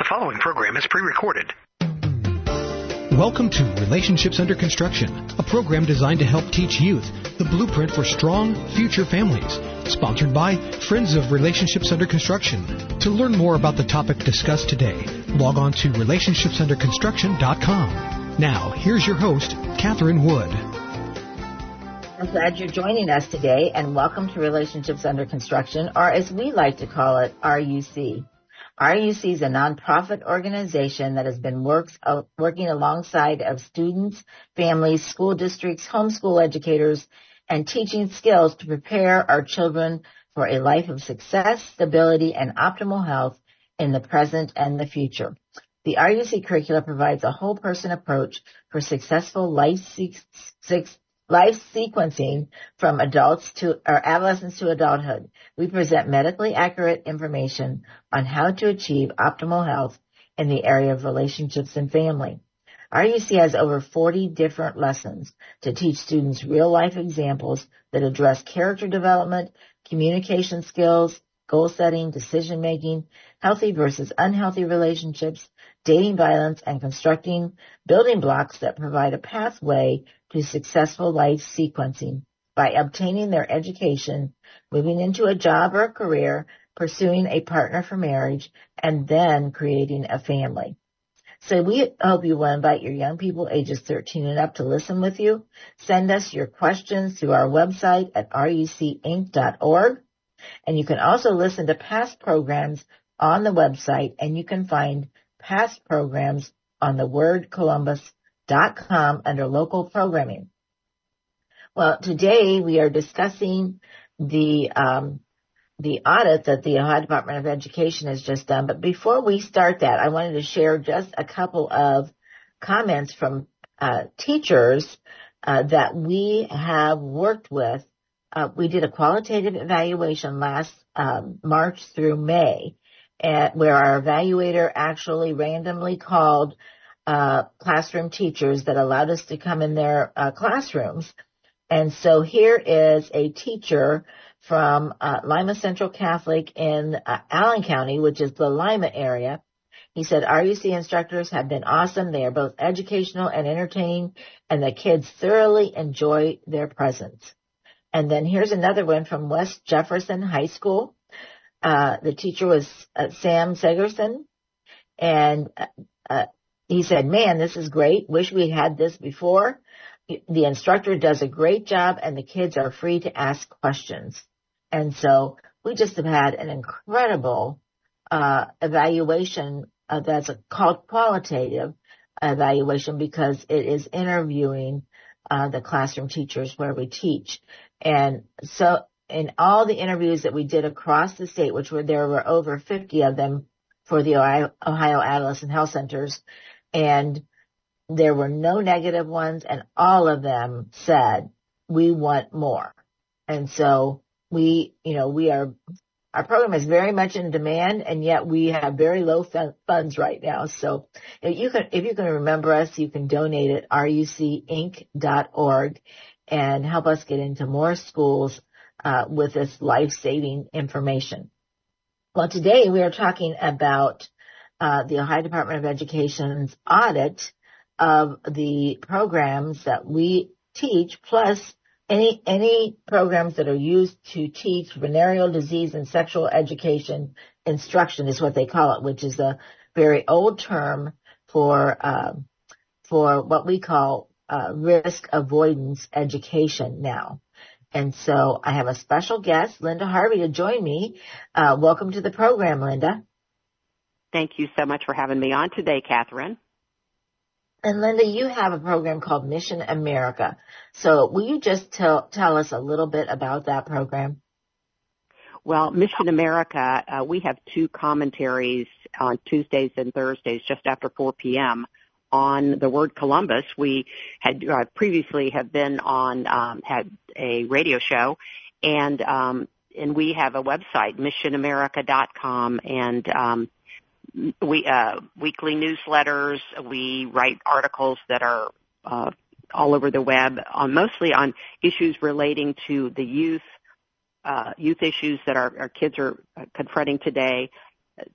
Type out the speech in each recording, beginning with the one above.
The following program is pre-recorded. Welcome to Relationships Under Construction, a program designed to help teach youth the blueprint for strong future families. Sponsored by Friends of Relationships Under Construction. To learn more about the topic discussed today, log on to relationshipsunderconstruction.com. Now, here's your host, Catherine Wood. I'm glad you're joining us today and welcome to Relationships Under Construction, or as we like to call it, RUC. RUC is a nonprofit organization that has been works, uh, working alongside of students, families, school districts, homeschool educators, and teaching skills to prepare our children for a life of success, stability, and optimal health in the present and the future. The RUC curricula provides a whole person approach for successful life, life sequencing from adults to or adolescents to adulthood. We present medically accurate information on how to achieve optimal health in the area of relationships and family. RUC has over 40 different lessons to teach students real life examples that address character development, communication skills, goal setting, decision making, healthy versus unhealthy relationships, dating violence, and constructing building blocks that provide a pathway to successful life sequencing by obtaining their education, moving into a job or a career, pursuing a partner for marriage, and then creating a family. So we hope you will invite your young people ages 13 and up to listen with you. Send us your questions through our website at rucinc.org. And you can also listen to past programs on the website and you can find past programs on the wordcolumbus.com under local programming. Well, today we are discussing the um, the audit that the Ohio Department of Education has just done. But before we start that, I wanted to share just a couple of comments from uh, teachers uh, that we have worked with. Uh, we did a qualitative evaluation last um, March through May, at, where our evaluator actually randomly called uh, classroom teachers that allowed us to come in their uh, classrooms. And so here is a teacher from uh, Lima Central Catholic in uh, Allen County, which is the Lima area. He said RUC instructors have been awesome. They are both educational and entertaining, and the kids thoroughly enjoy their presence. And then here's another one from West Jefferson High School. Uh, the teacher was uh, Sam Segerson, and uh, uh, he said, "Man, this is great. Wish we had this before." The instructor does a great job, and the kids are free to ask questions. And so we just have had an incredible uh, evaluation uh, that's called qualitative evaluation because it is interviewing uh, the classroom teachers where we teach. And so in all the interviews that we did across the state, which were there were over 50 of them for the Ohio, Ohio Adolescent Health Centers, and there were no negative ones, and all of them said, we want more. And so we, you know, we are, our program is very much in demand and yet we have very low funds right now. So if you can, if you can remember us, you can donate at rucinc.org and help us get into more schools uh, with this life-saving information. Well, today we are talking about uh, the Ohio Department of Education's audit of the programs that we teach, plus any any programs that are used to teach venereal disease and sexual education instruction is what they call it, which is a very old term for uh, for what we call uh, risk avoidance education now. And so I have a special guest, Linda Harvey, to join me. Uh, welcome to the program, Linda. Thank you so much for having me on today, Catherine. And Linda, you have a program called Mission America. So will you just tell, tell us a little bit about that program? Well, Mission America, uh, we have two commentaries on Tuesdays and Thursdays just after 4 p.m. on the word Columbus. We had uh, previously have been on um, had a radio show, and um, and we have a website missionamerica.com and um, we uh, weekly newsletters. We write articles that are uh, all over the web on mostly on issues relating to the youth uh, youth issues that our, our kids are uh, confronting today,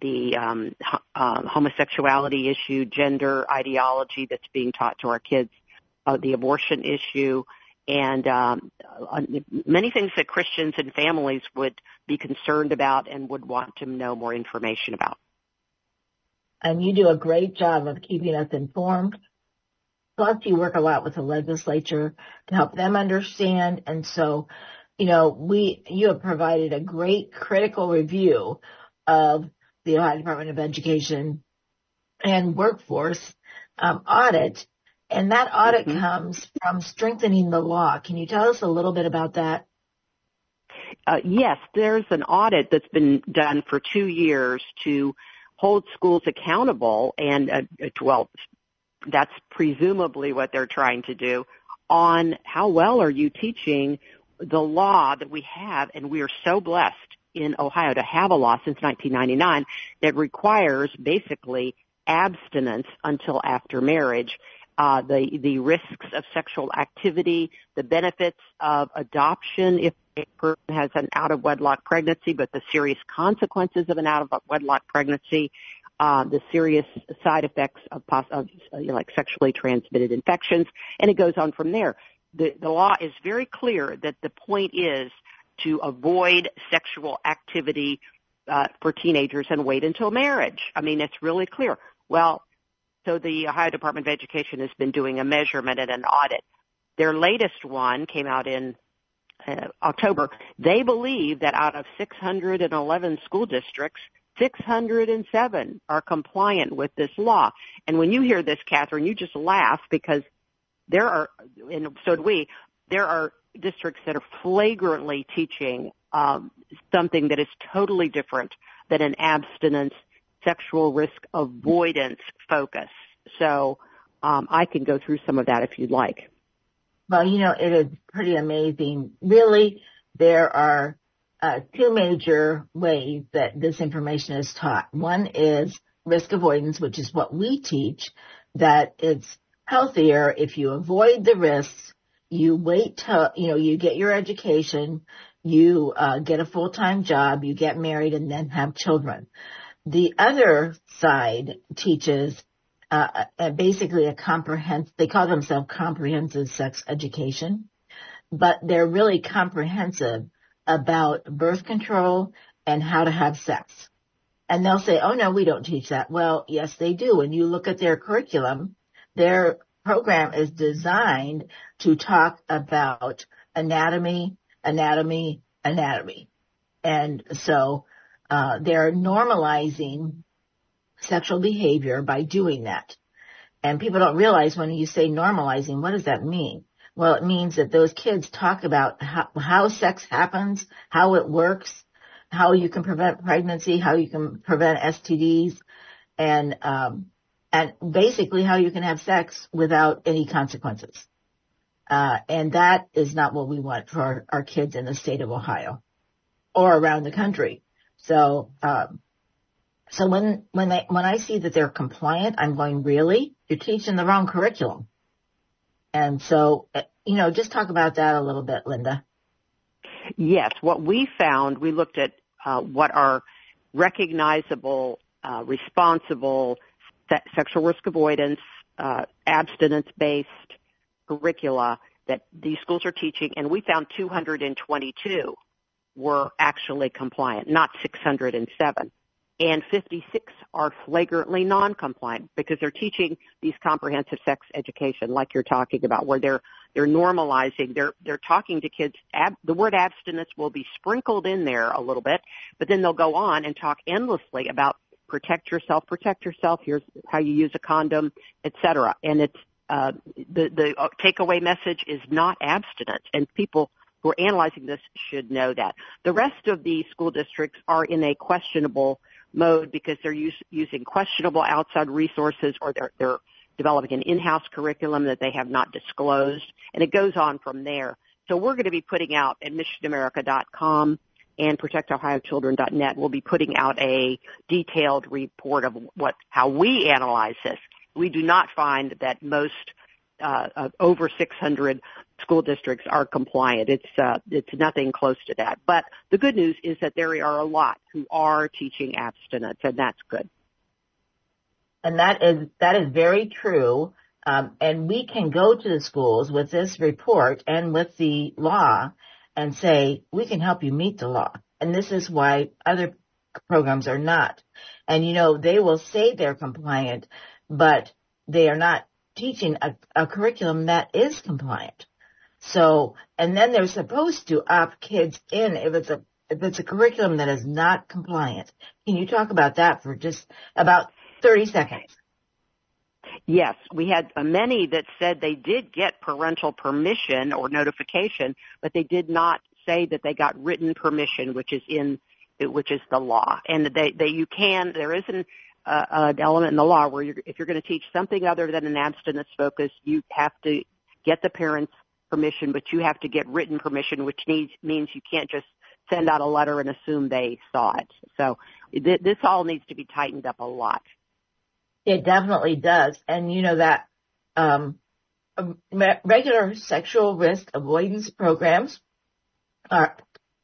the um, uh, homosexuality issue, gender ideology that's being taught to our kids, uh, the abortion issue, and um, uh, many things that Christians and families would be concerned about and would want to know more information about. And you do a great job of keeping us informed. Plus, you work a lot with the legislature to help them understand. And so you know, we, you have provided a great critical review of the Ohio Department of Education and workforce um, audit. And that audit mm-hmm. comes from strengthening the law. Can you tell us a little bit about that? Uh, yes, there's an audit that's been done for two years to hold schools accountable and, uh, well, that's presumably what they're trying to do on how well are you teaching the law that we have, and we are so blessed in Ohio to have a law since 1999 that requires basically abstinence until after marriage. Uh, the the risks of sexual activity, the benefits of adoption if a person has an out of wedlock pregnancy, but the serious consequences of an out of wedlock pregnancy, uh, the serious side effects of, pos- of you know, like sexually transmitted infections, and it goes on from there the, the law is very clear that the point is to avoid sexual activity uh, for teenagers and wait until marriage. I mean, it's really clear. Well, so the Ohio Department of Education has been doing a measurement and an audit. Their latest one came out in uh, October. They believe that out of 611 school districts, 607 are compliant with this law. And when you hear this, Catherine, you just laugh because there are, and so do we, there are districts that are flagrantly teaching um, something that is totally different than an abstinence, sexual risk avoidance focus. So um, I can go through some of that if you'd like. Well, you know, it is pretty amazing. Really, there are uh, two major ways that this information is taught. One is risk avoidance, which is what we teach, that it's healthier if you avoid the risks, you wait till, you know, you get your education, you uh, get a full-time job, you get married and then have children. The other side teaches uh, uh, basically a comprehensive, they call themselves comprehensive sex education, but they're really comprehensive about birth control and how to have sex. And they'll say, oh no, we don't teach that. Well, yes, they do. When you look at their curriculum, their program is designed to talk about anatomy, anatomy, anatomy. And so uh, they're normalizing sexual behavior by doing that. And people don't realize when you say normalizing, what does that mean? Well, it means that those kids talk about how, how sex happens, how it works, how you can prevent pregnancy, how you can prevent STDs, and um, and basically how you can have sex without any consequences. Uh, and that is not what we want for our, our, kids in the state of Ohio or around the country. So, um, so when when they when I see that they're compliant, I'm going, really? You're teaching the wrong curriculum. And so, uh, you know, just talk about that a little bit, Linda. Yes, what we found, we looked at uh, what are recognizable, uh, responsible se- sexual risk avoidance, uh, abstinence-based curricula that these schools are teaching, and we found 222 were actually compliant, not 607. And 56 are flagrantly non-compliant because they're teaching these comprehensive sex education, like you're talking about, where they're they're normalizing. They're they're talking to kids. Ab, the word abstinence will be sprinkled in there a little bit, but then they'll go on and talk endlessly about protect yourself, protect yourself. Here's how you use a condom, etc. And it's uh, the the uh, takeaway message is not abstinence, and people who are analyzing this should know that. The rest of the school districts are in a questionable mode because they're use, using questionable outside resources or they're, they're developing an in-house curriculum that they have not disclosed, and it goes on from there. So we're going to be putting out at missionamerica.com and protectohiochildren.net, we'll be putting out a detailed report of what how we analyze this. We do not find that most uh, over 600 school districts are compliant. It's uh, it's nothing close to that. But the good news is that there are a lot who are teaching abstinence, and that's good. And that is that is very true. Um, and we can go to the schools with this report and with the law and say we can help you meet the law. And this is why other programs are not. And you know they will say they're compliant, but they are not teaching a, a curriculum that is compliant. So, and then they're supposed to opt kids in if it's a if it's a curriculum that is not compliant. Can you talk about that for just about 30 seconds? Yes, we had many that said they did get parental permission or notification, but they did not say that they got written permission, which is in which is the law. And they, they you can there is an uh, an element in the law where you're, if you're going to teach something other than an abstinence focus, you have to get the parents permission, but you have to get written permission, which needs, means you can't just send out a letter and assume they saw it. So th- this all needs to be tightened up a lot. It definitely does. And you know that, um, um regular sexual risk avoidance programs are,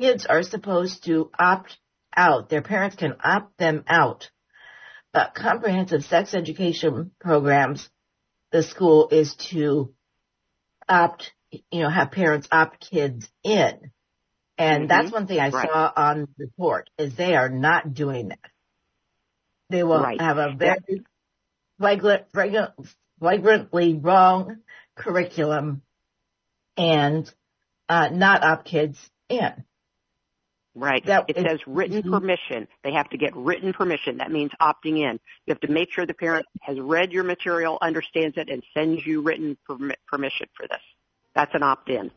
kids are supposed to opt out. Their parents can opt them out But comprehensive sex education programs, the school is to opt, you know, have parents opt kids in. And mm-hmm. that's one thing I right. saw on the report is they are not doing that. They will right. have a very flagrant, flagrant, flagrantly wrong curriculum and uh, not opt kids in. Right. That, it says written mm-hmm. permission. They have to get written permission. That means opting in. You have to make sure the parent has read your material, understands it, and sends you written permission for this. That's an opt-in.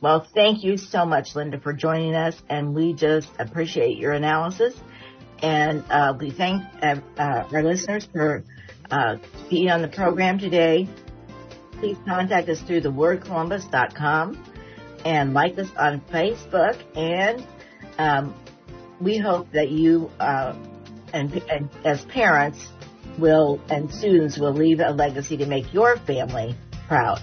Well, thank you so much, Linda, for joining us, and we just appreciate your analysis. And uh, we thank uh, uh, our listeners for uh, being on the program today. Please contact us through thewordcolumbus.com and like us on Facebook. And um, we hope that you uh, and, and as parents will and students will leave a legacy to make your family proud.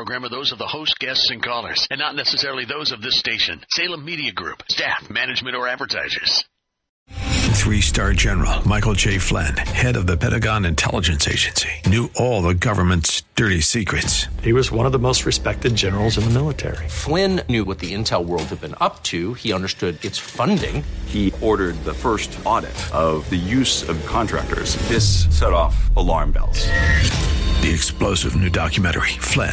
Program are those of the host, guests, and callers, and not necessarily those of this station, Salem Media Group, staff, management, or advertisers. Three star general Michael J. Flynn, head of the Pentagon Intelligence Agency, knew all the government's dirty secrets. He was one of the most respected generals in the military. Flynn knew what the intel world had been up to, he understood its funding. He ordered the first audit of the use of contractors. This set off alarm bells. The explosive new documentary, Flynn,